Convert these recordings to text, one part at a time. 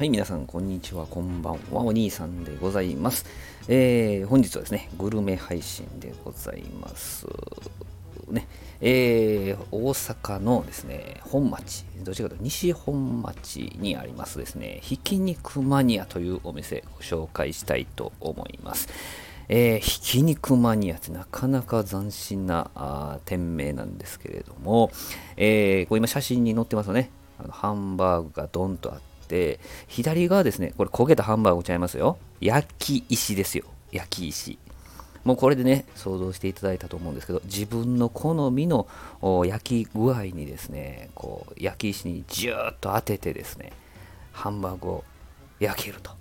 はい、皆さん、こんにちは、こんばんは、お兄さんでございます。えー、本日はですね、グルメ配信でございます。ね、えー、大阪のですね、本町、どちらかというと西本町にありますですね、ひき肉マニアというお店、ご紹介したいと思います。えー、ひき肉マニアってなかなか斬新なあ店名なんですけれども、えー、こう今写真に載ってますよね。あのハンバーグがドンとあって、左側ですね、これ焦げたハンバーグちゃいますよ。焼き石ですよ。焼き石。もうこれでね、想像していただいたと思うんですけど、自分の好みの焼き具合にですね、こう、焼き石にジューッと当ててですね、ハンバーグを焼けると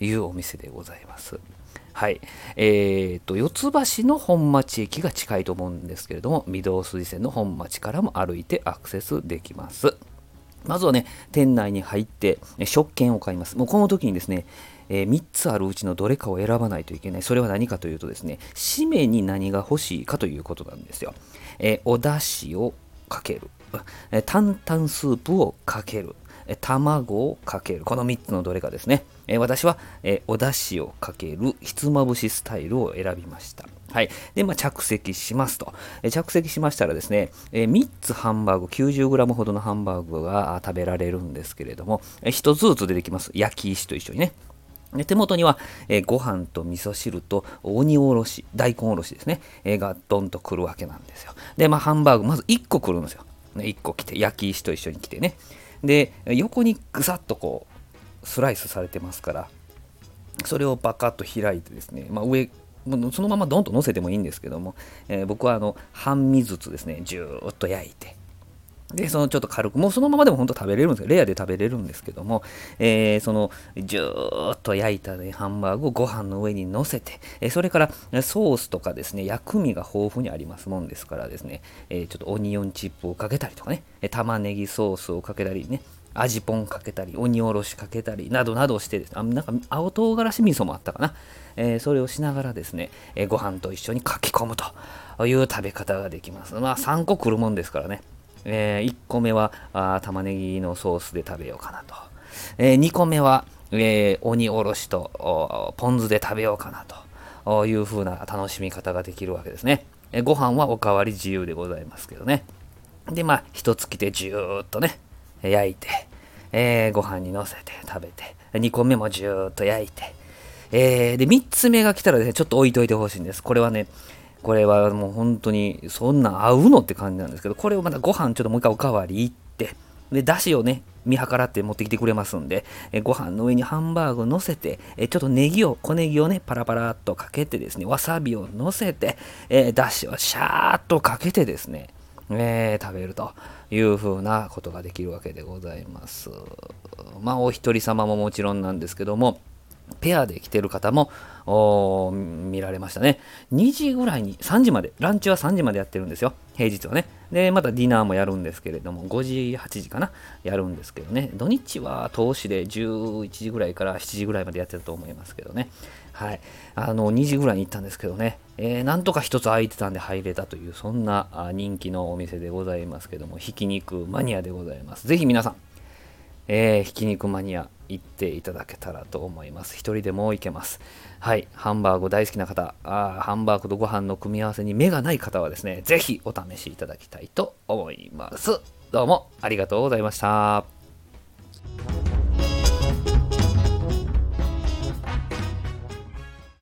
いうお店でございます。はい。えー、と、四つ橋の本町駅が近いと思うんですけれども、御堂筋線の本町からも歩いてアクセスできます。まずはね、店内に入って、食券を買います。もうこの時にですね、えー、3つあるうちのどれかを選ばないといけない。それは何かというとですね、締めに何が欲しいかということなんですよ。えー、お出汁をかける。えー、担々スープをかける。卵をかける。この3つのどれかですね。え私は、えお出汁をかけるひつまぶしスタイルを選びました。はい。で、まあ、着席しますと。え着席しましたらですね、え3つハンバーグ、90g ほどのハンバーグが食べられるんですけれども、え1つずつ出てきます。焼き石と一緒にね。手元には、えー、ご飯と味噌汁と鬼おろし、大根おろしですね、えー、がドンと来るわけなんですよ。で、まあ、ハンバーグ、まず1個来るんですよ。ね、1個来て、焼き石と一緒に来てね。で、横にぐさっとこう、スライスされてますから、それをバカッと開いてですね、まあ、上、そのままドンと乗せてもいいんですけども、えー、僕はあの半身ずつですね、じゅーっと焼いて、で、そのちょっと軽く、もうそのままでも本当食べれるんですよ。レアで食べれるんですけども、えー、その、じゅーっと焼いた、ね、ハンバーグをご飯の上に乗せて、えー、それからソースとかですね、薬味が豊富にありますもんですからですね、えー、ちょっとオニオンチップをかけたりとかね、玉ねぎソースをかけたりね、味ぽんかけたり、鬼おろしかけたり、などなどしてですね、あなんか青唐辛子味噌もあったかな。えー、それをしながらですね、えー、ご飯と一緒にかき込むという食べ方ができます。まあ3個来るもんですからね。えー、1個目はあ玉ねぎのソースで食べようかなと。えー、2個目は、えー、鬼おろしとポン酢で食べようかなという風な楽しみ方ができるわけですね。えー、ご飯はおかわり自由でございますけどね。で、まあ、一つ来てじゅーっとね、焼いて、えー、ご飯にのせて食べて、2個目もじゅーっと焼いて、えー、で、3つ目が来たらね、ちょっと置いといてほしいんです。これはね、これはもう本当にそんなん合うのって感じなんですけど、これをまたご飯ちょっともう一回おかわりいって、で、だしをね、見計らって持ってきてくれますんで、えご飯の上にハンバーグを乗せて、えちょっとネギを、小ネギをね、パラパラっとかけてですね、わさびを乗せて、えだしをシャーっとかけてですね、えー、食べるという風なことができるわけでございます。まあ、お一人様ももちろんなんですけども、ペアで来てる方も見られましたね。2時ぐらいに、3時まで、ランチは3時までやってるんですよ。平日はね。で、またディナーもやるんですけれども、5時、8時かな、やるんですけどね。土日は投資で11時ぐらいから7時ぐらいまでやってたと思いますけどね。はい。あの、2時ぐらいに行ったんですけどね、えー、なんとか1つ空いてたんで入れたという、そんな人気のお店でございますけども、ひき肉マニアでございます。ぜひ皆さん、えー、ひき肉マニア行っていただけたらと思います。一人でも行けます。はい、ハンバーグ大好きな方、あハンバーグとご飯の組み合わせに目がない方はですね、ぜひお試しいただきたいと思います。どうもありがとうございました。